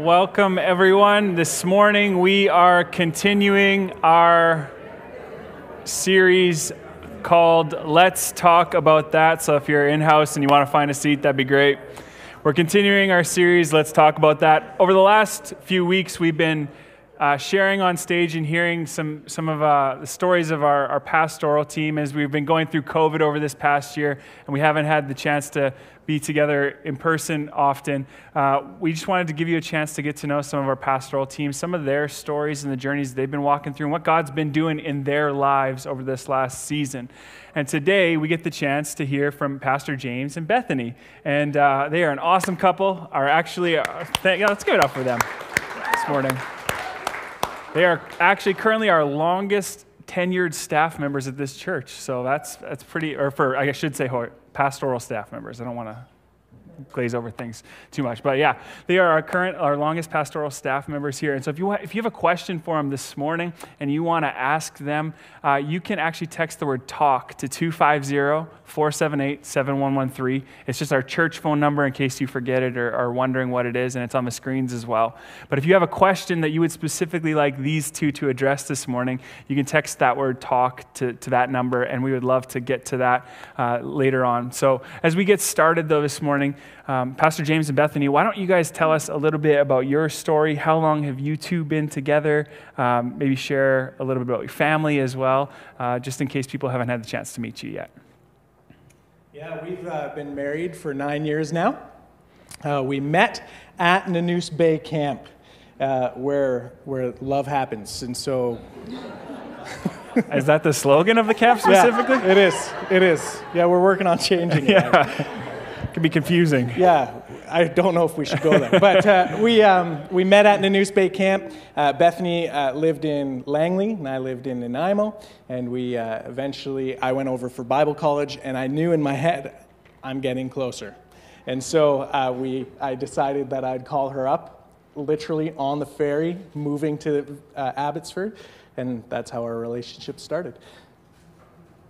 Welcome, everyone. This morning we are continuing our series called Let's Talk About That. So if you're in house and you want to find a seat, that'd be great. We're continuing our series, Let's Talk About That. Over the last few weeks, we've been uh, sharing on stage and hearing some, some of uh, the stories of our, our pastoral team as we've been going through COVID over this past year, and we haven't had the chance to be together in person often. Uh, we just wanted to give you a chance to get to know some of our pastoral team, some of their stories and the journeys they've been walking through, and what God's been doing in their lives over this last season. And today we get the chance to hear from Pastor James and Bethany, and uh, they are an awesome couple. Are actually, uh, th- yeah, let's give it up for them this morning. They are actually currently our longest tenured staff members at this church. So that's, that's pretty, or for, I should say, pastoral staff members. I don't want to glaze over things too much. But yeah, they are our current, our longest pastoral staff members here. And so if you, if you have a question for them this morning and you want to ask them, uh, you can actually text the word talk to 250 478 7113. It's just our church phone number in case you forget it or are wondering what it is, and it's on the screens as well. But if you have a question that you would specifically like these two to address this morning, you can text that word talk to, to that number, and we would love to get to that uh, later on. So as we get started, though, this morning, um, Pastor James and Bethany, why don't you guys tell us a little bit about your story? How long have you two been together? Um, maybe share a little bit about your family as well, uh, just in case people haven't had the chance to meet you yet. Yeah, we've uh, been married for nine years now. Uh, we met at Nanoose Bay Camp, uh, where where love happens, and so. is that the slogan of the camp specifically? Yeah, it is. It is. Yeah, we're working on changing it. Yeah can be confusing. Yeah, I don't know if we should go there. But uh, we, um, we met at Nanoose Bay Camp. Uh, Bethany uh, lived in Langley, and I lived in Nanaimo. And we uh, eventually, I went over for Bible college, and I knew in my head, I'm getting closer. And so uh, we, I decided that I'd call her up, literally on the ferry, moving to uh, Abbotsford. And that's how our relationship started.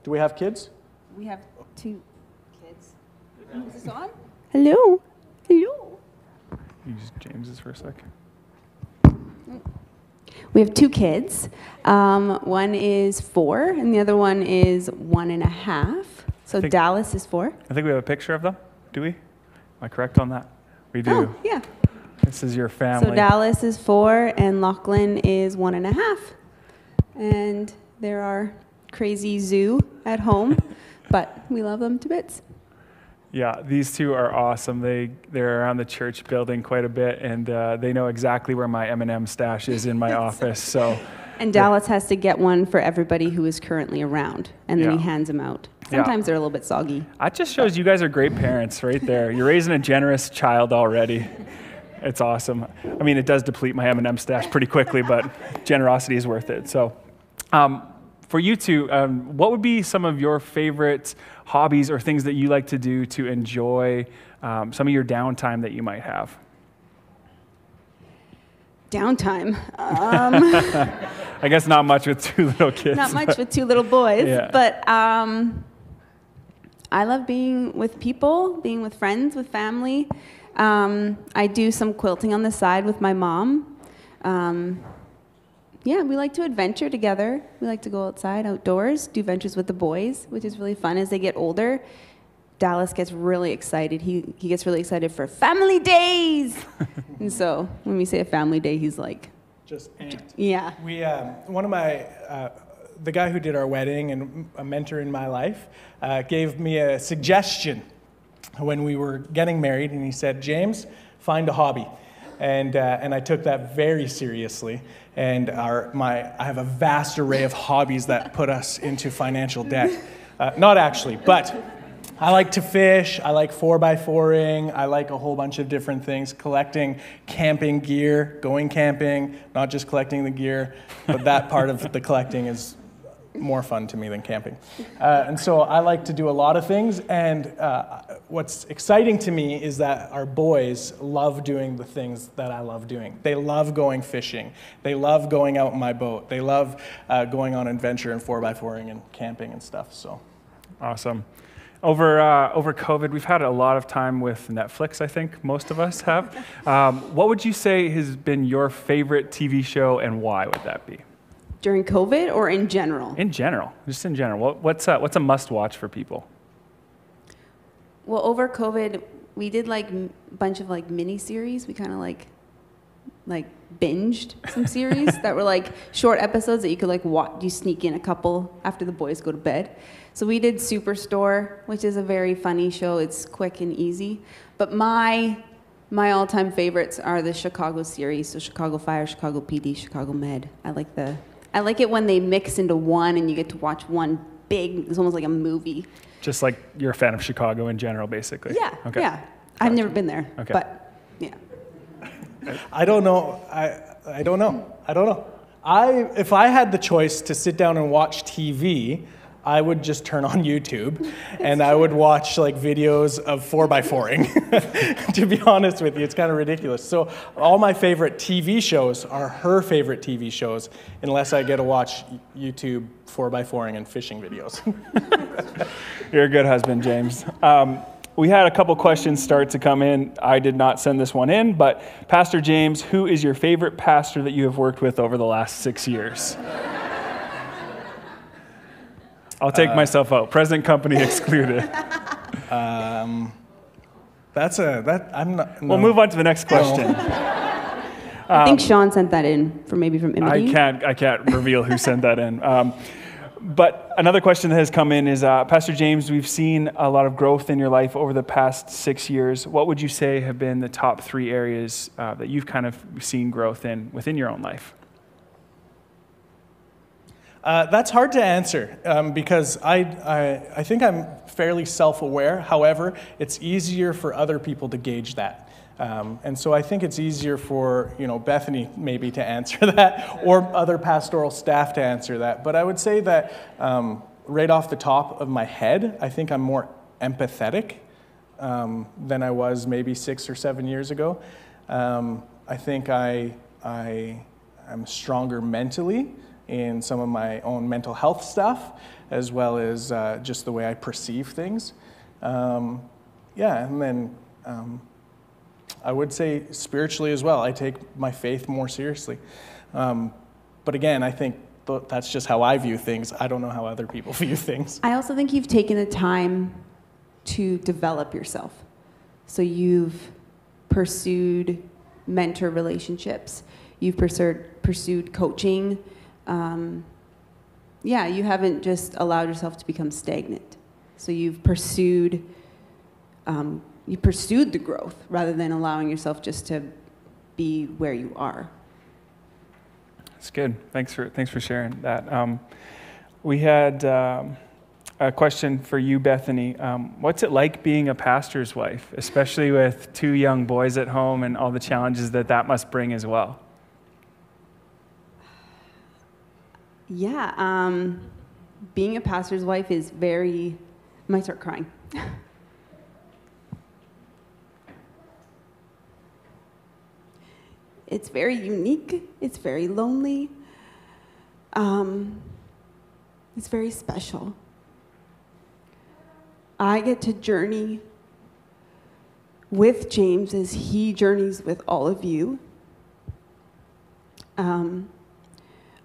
Do we have kids? We have two is this on? Hello. Hello. Use James's for a second. We have two kids. Um, one is four, and the other one is one and a half. So think, Dallas is four. I think we have a picture of them. Do we? Am I correct on that? We do. Oh, yeah. This is your family. So Dallas is four, and Lachlan is one and a half. And they're our crazy zoo at home, but we love them to bits. Yeah, these two are awesome. They they're around the church building quite a bit, and uh, they know exactly where my M&M stash is in my office. So. And Dallas has to get one for everybody who is currently around, and then yeah. he hands them out. Sometimes yeah. they're a little bit soggy. That just shows you guys are great parents, right there. You're raising a generous child already. It's awesome. I mean, it does deplete my M&M stash pretty quickly, but generosity is worth it. So, um, for you two, um, what would be some of your favorite hobbies or things that you like to do to enjoy um, some of your downtime that you might have? Downtime. Um, I guess not much with two little kids. Not much with two little boys, yeah. but um, I love being with people, being with friends, with family. Um, I do some quilting on the side with my mom. Um, yeah, we like to adventure together. We like to go outside, outdoors, do ventures with the boys, which is really fun as they get older. Dallas gets really excited. He, he gets really excited for family days. and so when we say a family day, he's like, just amped. Yeah. We, um, one of my, uh, the guy who did our wedding and a mentor in my life, uh, gave me a suggestion when we were getting married, and he said, James, find a hobby. And, uh, and I took that very seriously. And our, my, I have a vast array of hobbies that put us into financial debt. Uh, not actually, but I like to fish, I like 4x4ing, I like a whole bunch of different things, collecting camping gear, going camping, not just collecting the gear, but that part of the collecting is more fun to me than camping. Uh, and so I like to do a lot of things. And uh, what's exciting to me is that our boys love doing the things that I love doing. They love going fishing. They love going out in my boat. They love uh, going on adventure and 4x4ing and camping and stuff. So awesome. over, uh, over COVID, we've had a lot of time with Netflix, I think most of us have. Um, what would you say has been your favorite TV show and why would that be? During COVID or in general? In general, just in general. What, what's, a, what's a must watch for people? Well, over COVID, we did like a bunch of like mini series. We kind of like like binged some series that were like short episodes that you could like watch. You sneak in a couple after the boys go to bed. So we did Superstore, which is a very funny show. It's quick and easy. But my my all-time favorites are the Chicago series, so Chicago Fire, Chicago PD, Chicago Med. I like the I like it when they mix into one and you get to watch one big. It's almost like a movie. Just like you're a fan of Chicago in general, basically. Yeah. Okay. Yeah. I've never been there. Okay. But yeah. I don't know. I I don't know. I don't know. I if I had the choice to sit down and watch TV, I would just turn on YouTube and I would watch like videos of 4x4ing. to be honest with you, it's kind of ridiculous. So, all my favorite TV shows are her favorite TV shows, unless I get to watch YouTube 4x4ing and fishing videos. You're a good husband, James. Um, we had a couple questions start to come in. I did not send this one in, but Pastor James, who is your favorite pastor that you have worked with over the last six years? I'll take uh, myself out. Present company excluded. Um, that's a that I'm not. No. We'll move on to the next question. I think Sean sent that in from maybe from Imogen. I can't I can't reveal who sent that in. Um, but another question that has come in is uh, Pastor James, we've seen a lot of growth in your life over the past six years. What would you say have been the top three areas uh, that you've kind of seen growth in within your own life? Uh, that's hard to answer um, because I, I, I, think I'm fairly self aware. However, it's easier for other people to gauge that. Um, and so I think it's easier for you know Bethany maybe to answer that or other pastoral staff to answer that. But I would say that um, right off the top of my head, I think I'm more empathetic um, than I was maybe six or seven years ago. Um, I think I, I am stronger mentally in some of my own mental health stuff, as well as uh, just the way I perceive things. Um, yeah, and then um, I would say spiritually as well. I take my faith more seriously. Um, but again, I think th- that's just how I view things. I don't know how other people view things. I also think you've taken the time to develop yourself. So you've pursued mentor relationships, you've pursued, pursued coaching um, yeah, you haven't just allowed yourself to become stagnant. So you've pursued, um, you pursued the growth rather than allowing yourself just to be where you are. That's good. Thanks for thanks for sharing that. Um, we had um, a question for you, Bethany. Um, what's it like being a pastor's wife, especially with two young boys at home and all the challenges that that must bring as well? Yeah, um, being a pastor's wife is very. I might start crying. it's very unique. It's very lonely. Um, it's very special. I get to journey with James as he journeys with all of you. Um,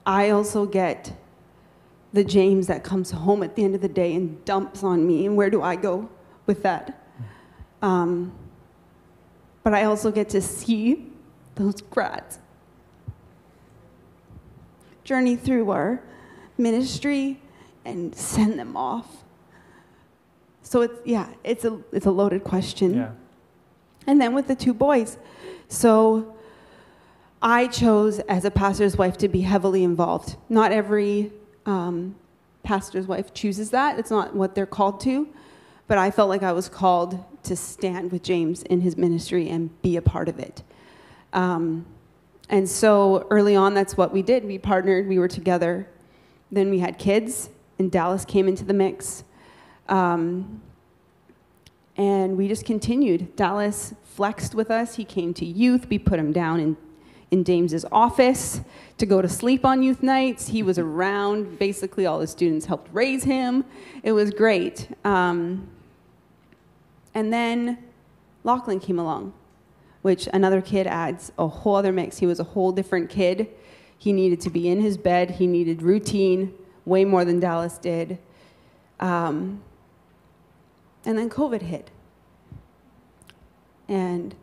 I also get the James that comes home at the end of the day and dumps on me. And where do I go with that? Um, but I also get to see those grads journey through our ministry and send them off. So it's yeah, it's a it's a loaded question. Yeah. And then with the two boys, so I chose as a pastor's wife to be heavily involved. Not every um, pastor's wife chooses that, it's not what they're called to. But I felt like I was called to stand with James in his ministry and be a part of it. Um, and so early on, that's what we did. We partnered, we were together. Then we had kids, and Dallas came into the mix. Um, and we just continued. Dallas flexed with us. He came to youth. We put him down in in James's office to go to sleep on youth nights. He was around. Basically, all the students helped raise him. It was great. Um, And then Lachlan came along, which another kid adds a whole other mix. He was a whole different kid. He needed to be in his bed, he needed routine way more than Dallas did. Um, and then COVID hit. And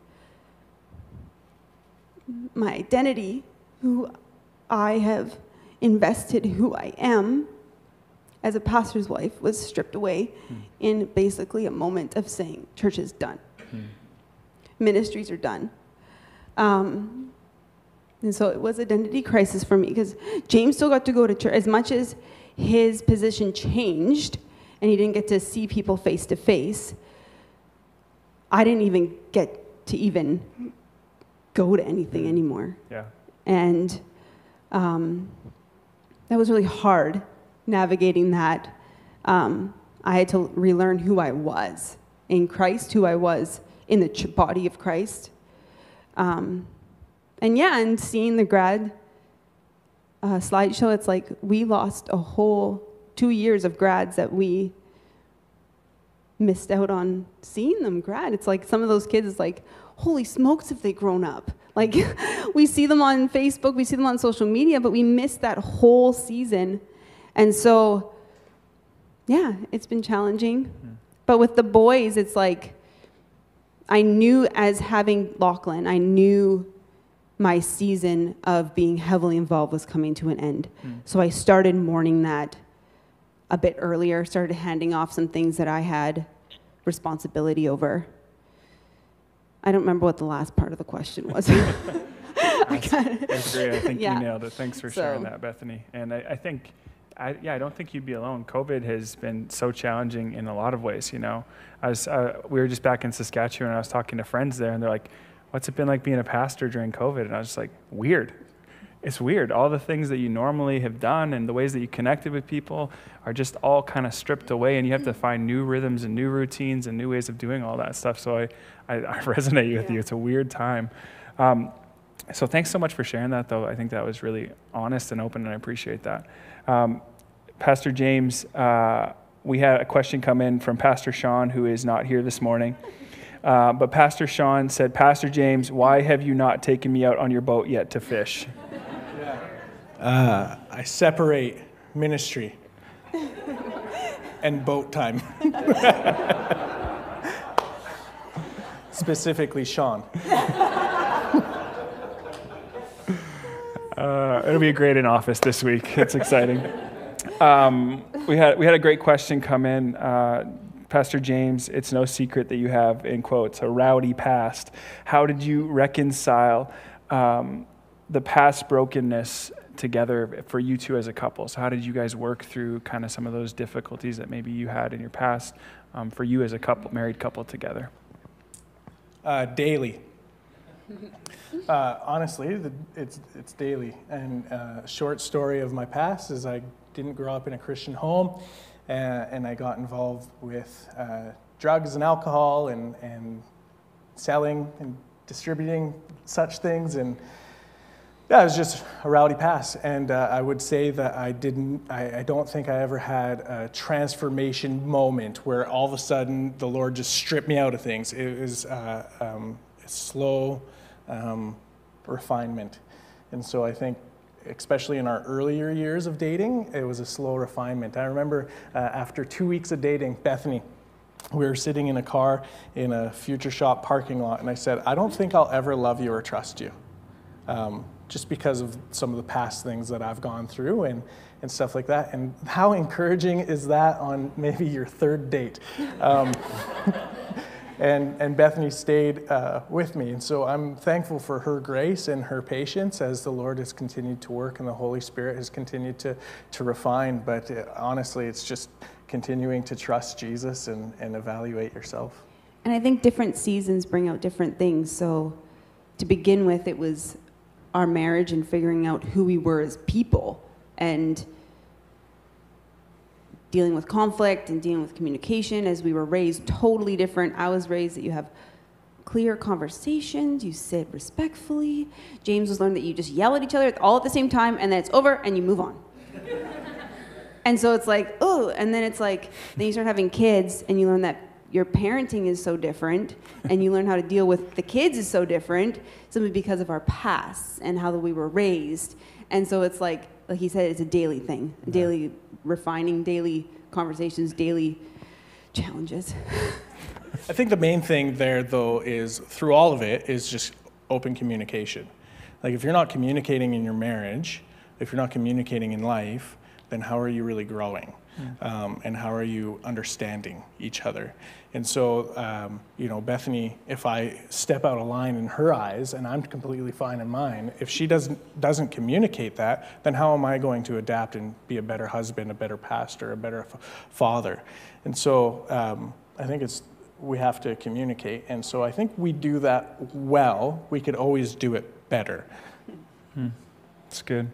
my identity, who I have invested who I am as a pastor's wife, was stripped away mm. in basically a moment of saying, Church is done. Mm. Ministries are done. Um, and so it was identity crisis for me because James still got to go to church as much as his position changed and he didn't get to see people face to face. I didn't even get to even go to anything anymore. Yeah. And um, that was really hard navigating that. Um, I had to relearn who I was in Christ, who I was in the body of Christ. Um, and yeah, and seeing the grad uh, slideshow, it's like we lost a whole two years of grads that we missed out on seeing them grad. It's like some of those kids, it's like, holy smokes, have they grown up? Like, we see them on Facebook, we see them on social media, but we missed that whole season. And so, yeah, it's been challenging. Mm. But with the boys, it's like, I knew as having Lachlan, I knew my season of being heavily involved was coming to an end. Mm. So I started mourning that a bit earlier, started handing off some things that I had responsibility over. I don't remember what the last part of the question was. I that's, that's, great. I think yeah. you nailed it. Thanks for sharing that, Bethany. And I, I think, I, yeah, I don't think you'd be alone. COVID has been so challenging in a lot of ways. You know, I was, uh, we were just back in Saskatchewan, and I was talking to friends there, and they're like, "What's it been like being a pastor during COVID?" And I was just like, "Weird." It's weird. All the things that you normally have done and the ways that you connected with people are just all kind of stripped away, and you have to find new rhythms and new routines and new ways of doing all that stuff. So I, I, I resonate with yeah. you. It's a weird time. Um, so thanks so much for sharing that, though. I think that was really honest and open, and I appreciate that. Um, Pastor James, uh, we had a question come in from Pastor Sean, who is not here this morning. Uh, but Pastor Sean said, Pastor James, why have you not taken me out on your boat yet to fish? Uh, I separate ministry and boat time. Specifically, Sean. Uh, it'll be a great in office this week. It's exciting. Um, we had we had a great question come in. Uh, Pastor James, it's no secret that you have, in quotes, a rowdy past. How did you reconcile um, the past brokenness together for you two as a couple? So, how did you guys work through kind of some of those difficulties that maybe you had in your past um, for you as a couple, married couple together? Uh, daily. Uh, honestly, the, it's, it's daily. And uh, short story of my past is I didn't grow up in a Christian home, and, and I got involved with uh, drugs and alcohol and, and selling and distributing such things. And yeah, it was just a rowdy pass, And uh, I would say that I didn't, I, I, don't think I ever had a transformation moment where all of a sudden the Lord just stripped me out of things. It was uh, um, slow um, refinement. And so I think, especially in our earlier years of dating, it was a slow refinement. I remember uh, after two weeks of dating, Bethany, we were sitting in a car in a future shop parking lot, and I said, I don't think I'll ever love you or trust you. Um, just because of some of the past things that I've gone through and, and stuff like that. And how encouraging is that on maybe your third date? Um, and, and Bethany stayed uh, with me. And so I'm thankful for her grace and her patience as the Lord has continued to work and the Holy Spirit has continued to, to refine. But uh, honestly, it's just continuing to trust Jesus and, and evaluate yourself. And I think different seasons bring out different things. So to begin with, it was our marriage and figuring out who we were as people and dealing with conflict and dealing with communication as we were raised totally different. I was raised that you have clear conversations, you sit respectfully. James was learned that you just yell at each other all at the same time and then it's over and you move on. and so it's like, oh, and then it's like, then you start having kids and you learn that your parenting is so different and you learn how to deal with the kids is so different simply because of our past and how we were raised. And so it's like like he said it's a daily thing yeah. daily refining daily conversations daily challenges. I think the main thing there though is through all of it is just open communication. Like if you're not communicating in your marriage if you're not communicating in life then how are you really growing um, and how are you understanding each other? And so, um, you know, Bethany, if I step out of line in her eyes and I'm completely fine in mine, if she doesn't doesn't communicate that, then how am I going to adapt and be a better husband, a better pastor, a better f- father? And so, um, I think it's we have to communicate. And so, I think we do that well. We could always do it better. Hmm. That's good.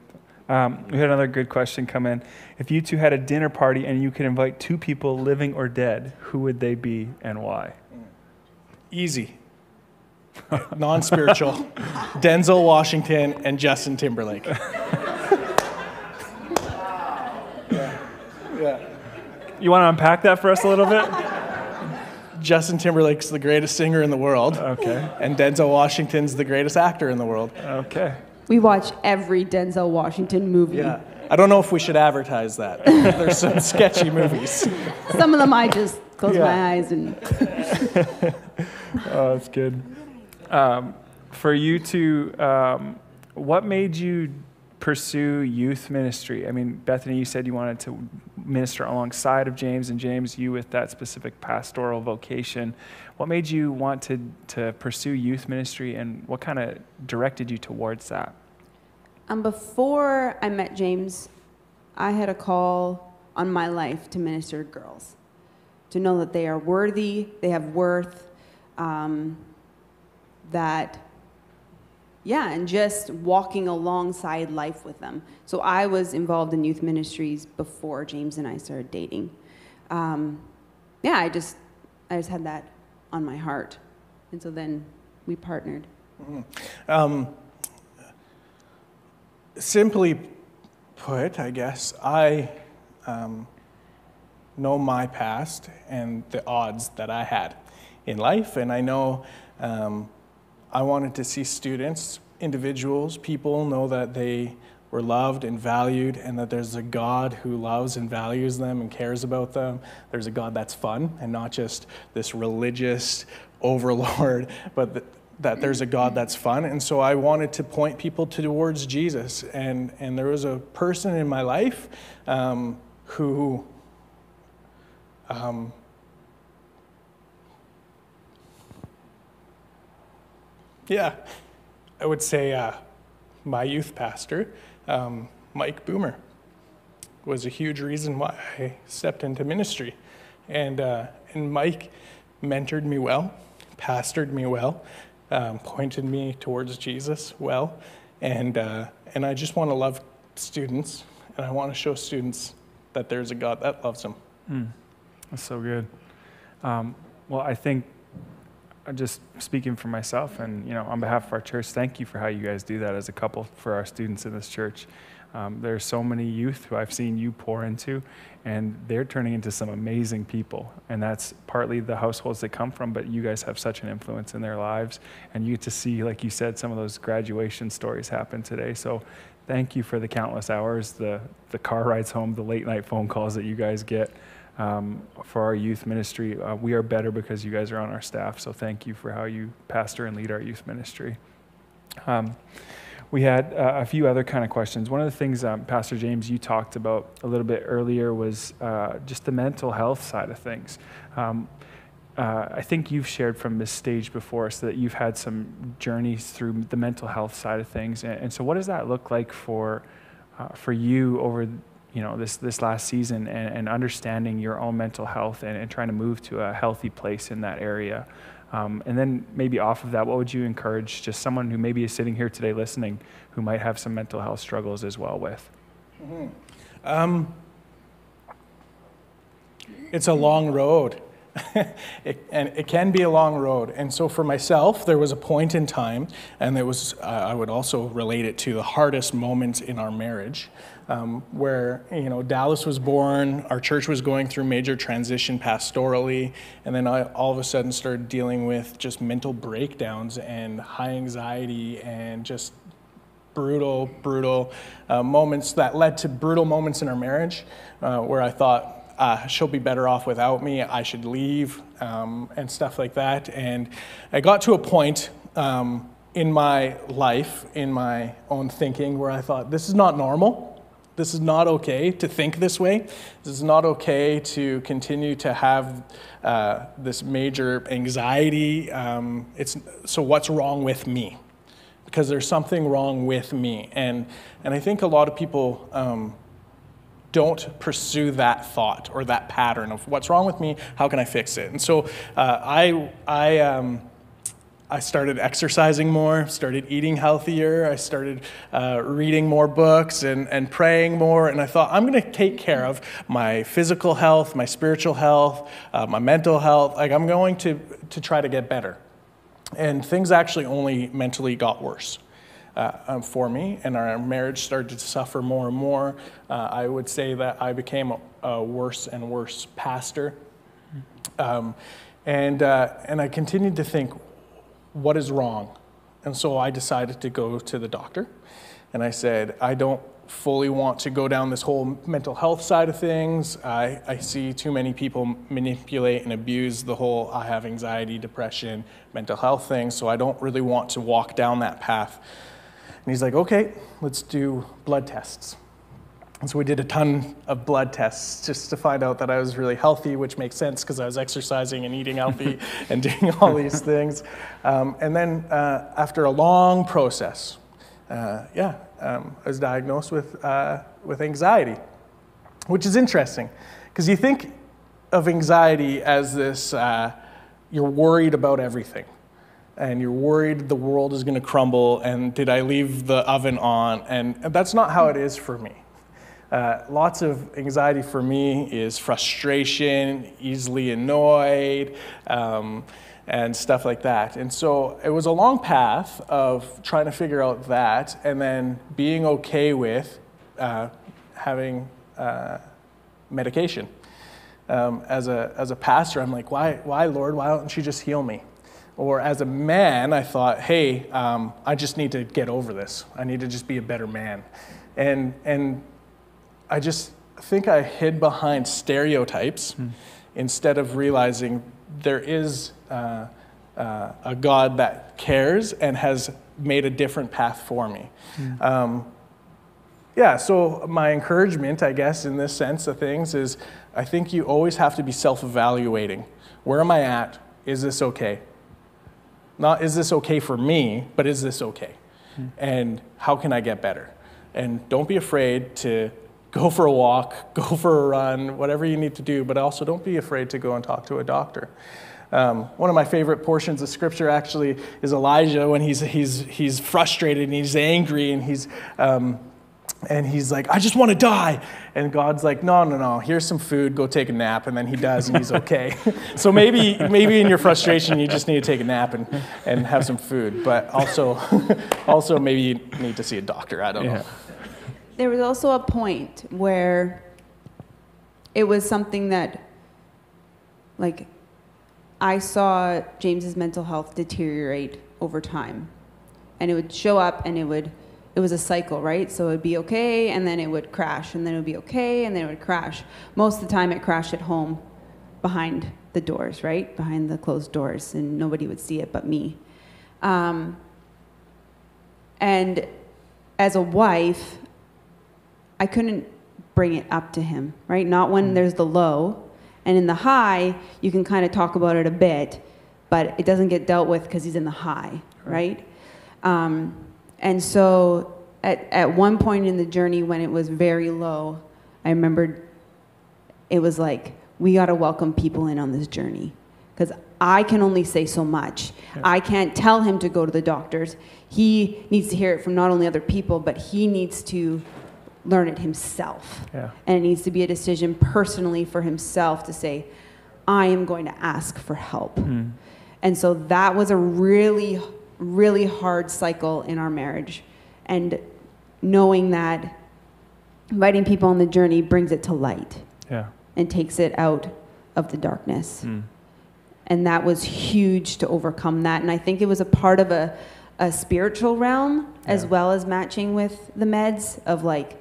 Um, we had another good question come in. If you two had a dinner party and you could invite two people, living or dead, who would they be and why? Easy. Non spiritual. Denzel Washington and Justin Timberlake. yeah. yeah. You want to unpack that for us a little bit? Justin Timberlake's the greatest singer in the world. Okay. And Denzel Washington's the greatest actor in the world. Okay. We watch every Denzel Washington movie. Yeah. I don't know if we should advertise that. There's some sketchy movies. Some of them I just close yeah. my eyes and. oh, that's good. Um, for you two, um, what made you pursue youth ministry? I mean, Bethany, you said you wanted to minister alongside of James, and James, you with that specific pastoral vocation. What made you want to, to pursue youth ministry, and what kind of directed you towards that? Um, before I met James, I had a call on my life to minister to girls, to know that they are worthy, they have worth, um, that, yeah, and just walking alongside life with them. So I was involved in youth ministries before James and I started dating. Um, yeah, I just, I just had that on my heart. And so then we partnered. Mm-hmm. Um, simply put, I guess, I um, know my past and the odds that I had in life, and I know um, I wanted to see students, individuals, people know that they were loved and valued, and that there's a God who loves and values them and cares about them. There's a God that's fun and not just this religious overlord, but that there's a God that's fun. And so I wanted to point people towards Jesus. And, and there was a person in my life um, who um, yeah, I would say uh, my youth pastor um, Mike Boomer was a huge reason why I stepped into ministry. And, uh, and Mike mentored me well, pastored me well, um, pointed me towards Jesus well. And, uh, and I just want to love students, and I want to show students that there's a God that loves them. Mm, that's so good. Um, well, I think just speaking for myself and you know on behalf of our church thank you for how you guys do that as a couple for our students in this church. Um, there's so many youth who i've seen you pour into and they're turning into some amazing people. And that's partly the households they come from but you guys have such an influence in their lives. And you get to see like you said some of those graduation stories happen today. So thank you for the countless hours the, the car rides home the late night phone calls that you guys get um, for our youth ministry. Uh, we are better because you guys are on our staff, so thank you for how you pastor and lead our youth ministry. Um, we had uh, a few other kind of questions. One of the things, um, Pastor James, you talked about a little bit earlier was uh, just the mental health side of things. Um, uh, I think you've shared from this stage before so that you've had some journeys through the mental health side of things. And, and so, what does that look like for, uh, for you over you know this this last season and, and understanding your own mental health and, and, trying to move to a healthy place in that area um, and then maybe off of that what would you encourage just someone who maybe is sitting here today listening who might have some mental health struggles as well with mm-hmm. um, it's a long road it, and it can be a long road. And so for myself, there was a point in time, and it was, uh, I would also relate it to the hardest moments in our marriage, um, where, you know, Dallas was born, our church was going through major transition pastorally, and then I all of a sudden started dealing with just mental breakdowns and high anxiety and just brutal, brutal uh, moments that led to brutal moments in our marriage uh, where I thought, uh, she'll be better off without me, I should leave, um, and stuff like that. And I got to a point um, in my life, in my own thinking, where I thought, this is not normal. This is not okay to think this way. This is not okay to continue to have uh, this major anxiety. Um, it's, so, what's wrong with me? Because there's something wrong with me. And, and I think a lot of people um, don't pursue that thought or that pattern of what's wrong with me, how can I fix it? And so uh, I, I, um, I started exercising more, started eating healthier, I started uh, reading more books and, and praying more, and I thought, I'm going to take care of my physical health, my spiritual health, uh, my mental health. Like, I'm going to, to try to get better. And things actually only mentally got worse uh, um, for me, and our marriage started to suffer more and more. Uh, I would say that I became a, a worse and worse pastor. Um, and, uh, and I continued to think, what is wrong? And so I decided to go to the doctor. And I said, I don't fully want to go down this whole mental health side of things. I, I see too many people manipulate and abuse the whole I have anxiety, depression, mental health thing, so I don't really want to walk down that path. And he's like, okay, let's do blood tests. And so we did a ton of blood tests just to find out that I was really healthy, which makes sense because I was exercising and eating healthy and doing all these things. Um, and then uh, after a long process, uh, yeah, um, I was diagnosed with, uh, with anxiety, which is interesting because you think of anxiety as this uh, you're worried about everything and you're worried the world is going to crumble and did I leave the oven on? And that's not how it is for me. Uh, lots of anxiety for me is frustration, easily annoyed, um, and stuff like that. And so it was a long path of trying to figure out that and then being okay with uh, having uh, medication. Um, as, a, as a pastor, I'm like, why, why, Lord, why don't you just heal me? Or as a man, I thought, hey, um, I just need to get over this. I need to just be a better man. And, and I just think I hid behind stereotypes hmm. instead of realizing there is uh, uh, a God that cares and has made a different path for me. Hmm. Um, yeah, so my encouragement, I guess, in this sense of things is I think you always have to be self evaluating. Where am I at? Is this okay? Not is this okay for me, but is this okay? Hmm. And how can I get better? And don't be afraid to go for a walk, go for a run, whatever you need to do, but also don't be afraid to go and talk to a doctor. Um, one of my favorite portions of scripture actually is Elijah when he's, he's, he's frustrated and he's angry and he's, um, and he's like, I just want to die. And God's like, no, no, no, here's some food, go take a nap. And then he does, and he's okay. so maybe, maybe in your frustration, you just need to take a nap and, and have some food. But also, also, maybe you need to see a doctor. I don't yeah. know. There was also a point where it was something that, like, I saw James's mental health deteriorate over time. And it would show up and it would it was a cycle, right? So it would be okay, and then it would crash, and then it would be okay, and then it would crash. Most of the time, it crashed at home behind the doors, right? Behind the closed doors, and nobody would see it but me. Um, and as a wife, I couldn't bring it up to him, right? Not when mm. there's the low. And in the high, you can kind of talk about it a bit, but it doesn't get dealt with because he's in the high, right? right? Um, and so at, at one point in the journey when it was very low, I remembered it was like, we got to welcome people in on this journey. Because I can only say so much. Yeah. I can't tell him to go to the doctors. He needs to hear it from not only other people, but he needs to learn it himself. Yeah. And it needs to be a decision personally for himself to say, I am going to ask for help. Mm. And so that was a really, really hard cycle in our marriage. And knowing that inviting people on the journey brings it to light yeah. and takes it out of the darkness. Mm. And that was huge to overcome that. And I think it was a part of a, a spiritual realm yeah. as well as matching with the meds of like,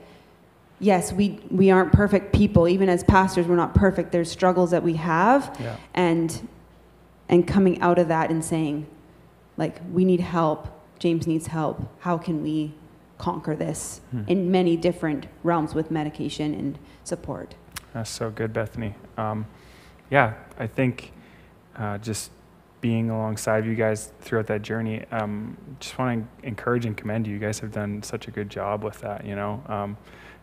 yes, we, we aren't perfect people. Even as pastors, we're not perfect. There's struggles that we have. Yeah. And, and coming out of that and saying, like, we need help. James needs help. How can we conquer this hmm. in many different realms with medication and support? That's so good, Bethany. Um, yeah, I think uh, just being alongside you guys throughout that journey, um, just want to encourage and commend you. You guys have done such a good job with that, you know. Um,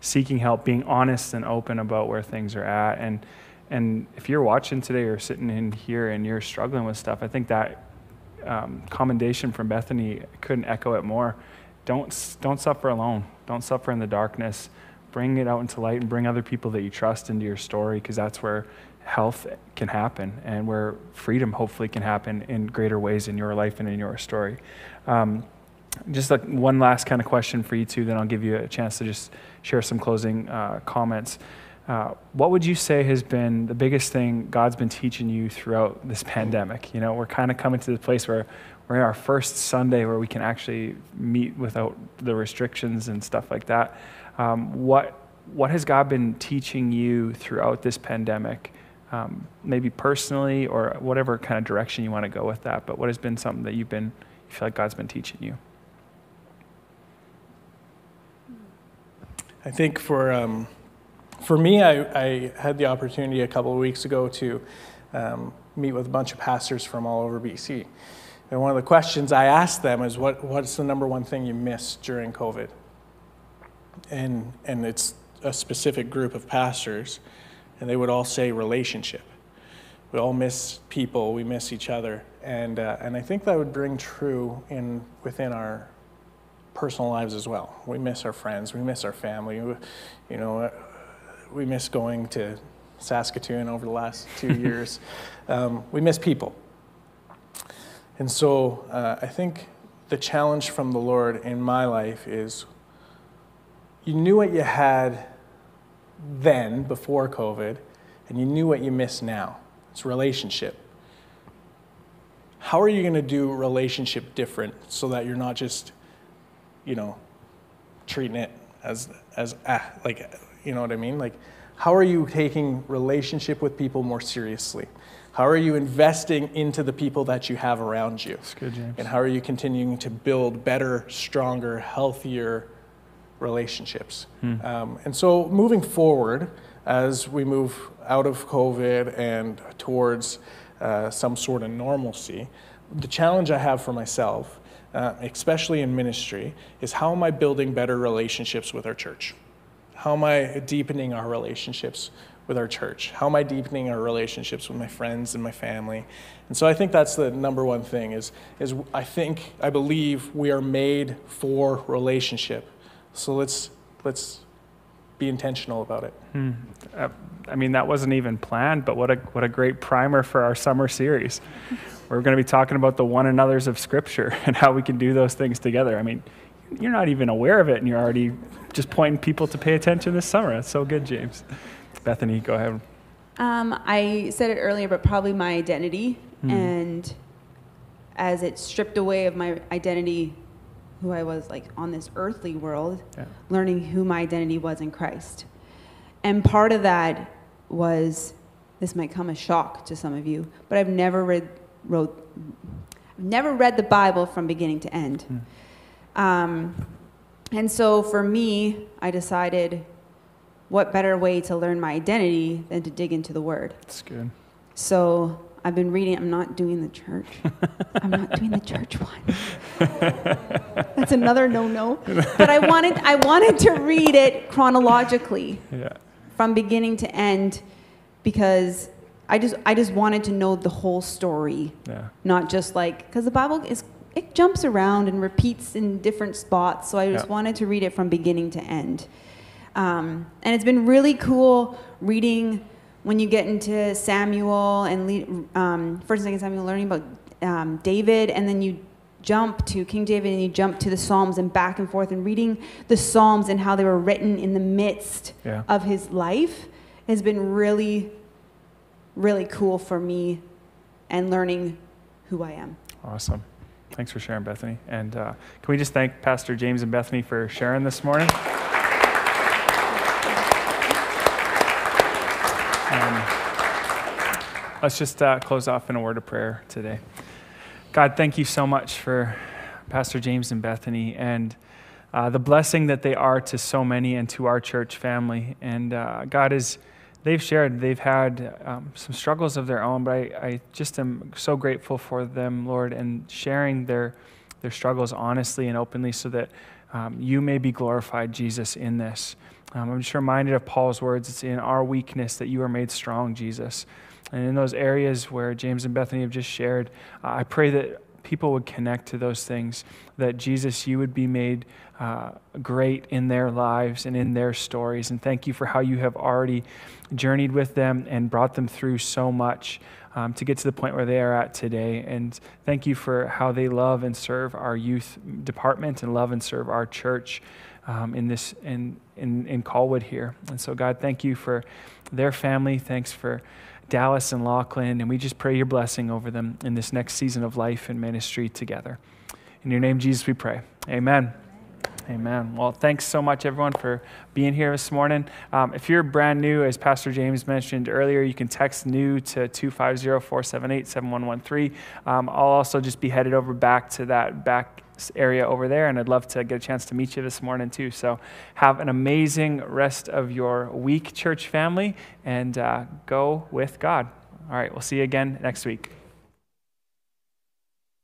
seeking help, being honest and open about where things are at. And, and if you're watching today or sitting in here and you're struggling with stuff, I think that um, commendation from Bethany couldn't echo it more. Don't, don't suffer alone. Don't suffer in the darkness. Bring it out into light and bring other people that you trust into your story because that's where health can happen and where freedom hopefully can happen in greater ways in your life and in your story. Um, just like one last kind of question for you two, then I'll give you a chance to just share some closing uh, comments. Uh, what would you say has been the biggest thing God's been teaching you throughout this pandemic? You know, we're kind of coming to the place where we're in our first Sunday where we can actually meet without the restrictions and stuff like that. Um, what what has God been teaching you throughout this pandemic? Um, maybe personally or whatever kind of direction you want to go with that. But what has been something that you've been you feel like God's been teaching you? I think for, um, for me, I, I, had the opportunity a couple of weeks ago to um, meet with a bunch of pastors from all over BC. And one of the questions I asked them is, what, what's the number one thing you missed during COVID? And, and it's a specific group of pastors, and they would all say relationship. We all miss people, we miss each other. And, uh, and I think that would bring true in, within our, personal lives as well. We miss our friends, we miss our family. We, you know, uh, we miss going to Saskatoon over the last two years. Um, we miss people. And so uh, I think the challenge from the Lord in my life is you knew what you had then, before COVID, and you knew what you miss now. It's relationship. How are you going to do relationship different so that you're not just you know, treating it as as ah, like you know what I mean? Like, how are you taking relationship with people more seriously? How are you investing into the people that you have around you? That's good, James. And how are you continuing to build better, stronger, healthier relationships? Hmm. Um, and so, moving forward, as we move out of COVID and towards uh, some sort of normalcy, the challenge I have for myself uh, especially in ministry, is how am I building better relationships with our church? How am I deepening our relationships with our church? How am I deepening our relationships with my friends and my family? And so I think that's the number one thing is, is I think, I believe we are made for relationship. So let's, let's be intentional about it. Hmm. Uh, I mean, that wasn't even planned, but what a, what a great primer for our summer series. We're going to be talking about the one another's of Scripture and how we can do those things together. I mean, you're not even aware of it, and you're already just pointing people to pay attention this summer. That's so good, James. Bethany, go ahead. Um, I said it earlier, but probably my identity. Mm. And as it stripped away of my identity, who I was like on this earthly world, yeah. learning who my identity was in Christ. And part of that was this might come as shock to some of you, but I've never read wrote, I've never read the Bible from beginning to end. Mm. Um, and so for me, I decided what better way to learn my identity than to dig into the Word. That's good. So I've been reading. I'm not doing the church. I'm not doing the church one. That's another no-no. But I wanted I wanted to read it chronologically, yeah. from beginning to end, because I just I just wanted to know the whole story, yeah. not just like because the Bible is it jumps around and repeats in different spots. So I just yeah. wanted to read it from beginning to end, um, and it's been really cool reading when you get into Samuel and um, First and Second Samuel, learning about um, David, and then you jump to King David and you jump to the Psalms and back and forth and reading the Psalms and how they were written in the midst yeah. of his life has been really, really cool for me and learning who I am. Awesome. Thanks for sharing, Bethany. And uh, can we just thank Pastor James and Bethany for sharing this morning? Um, let's just uh, close off in a word of prayer today. God, thank you so much for Pastor James and Bethany and uh, the blessing that they are to so many and to our church family. And uh, God is, they've shared, they've had um, some struggles of their own, but I, I just am so grateful for them, Lord, and sharing their, their struggles honestly and openly so that um, you may be glorified, Jesus, in this. Um, I'm just reminded of Paul's words it's in our weakness that you are made strong, Jesus. And in those areas where James and Bethany have just shared, uh, I pray that people would connect to those things, that Jesus, you would be made uh, great in their lives and in their stories. And thank you for how you have already journeyed with them and brought them through so much. Um, to get to the point where they are at today. And thank you for how they love and serve our youth department and love and serve our church um, in this in, in in Colwood here. And so, God, thank you for their family. Thanks for Dallas and Lachlan, and we just pray your blessing over them in this next season of life and ministry together. In your name, Jesus, we pray. Amen. Amen. Well, thanks so much, everyone, for being here this morning. Um, if you're brand new, as Pastor James mentioned earlier, you can text new to 250 478 7113. Um, I'll also just be headed over back to that back area over there, and I'd love to get a chance to meet you this morning too. So have an amazing rest of your week, church family, and uh, go with God. All right, we'll see you again next week.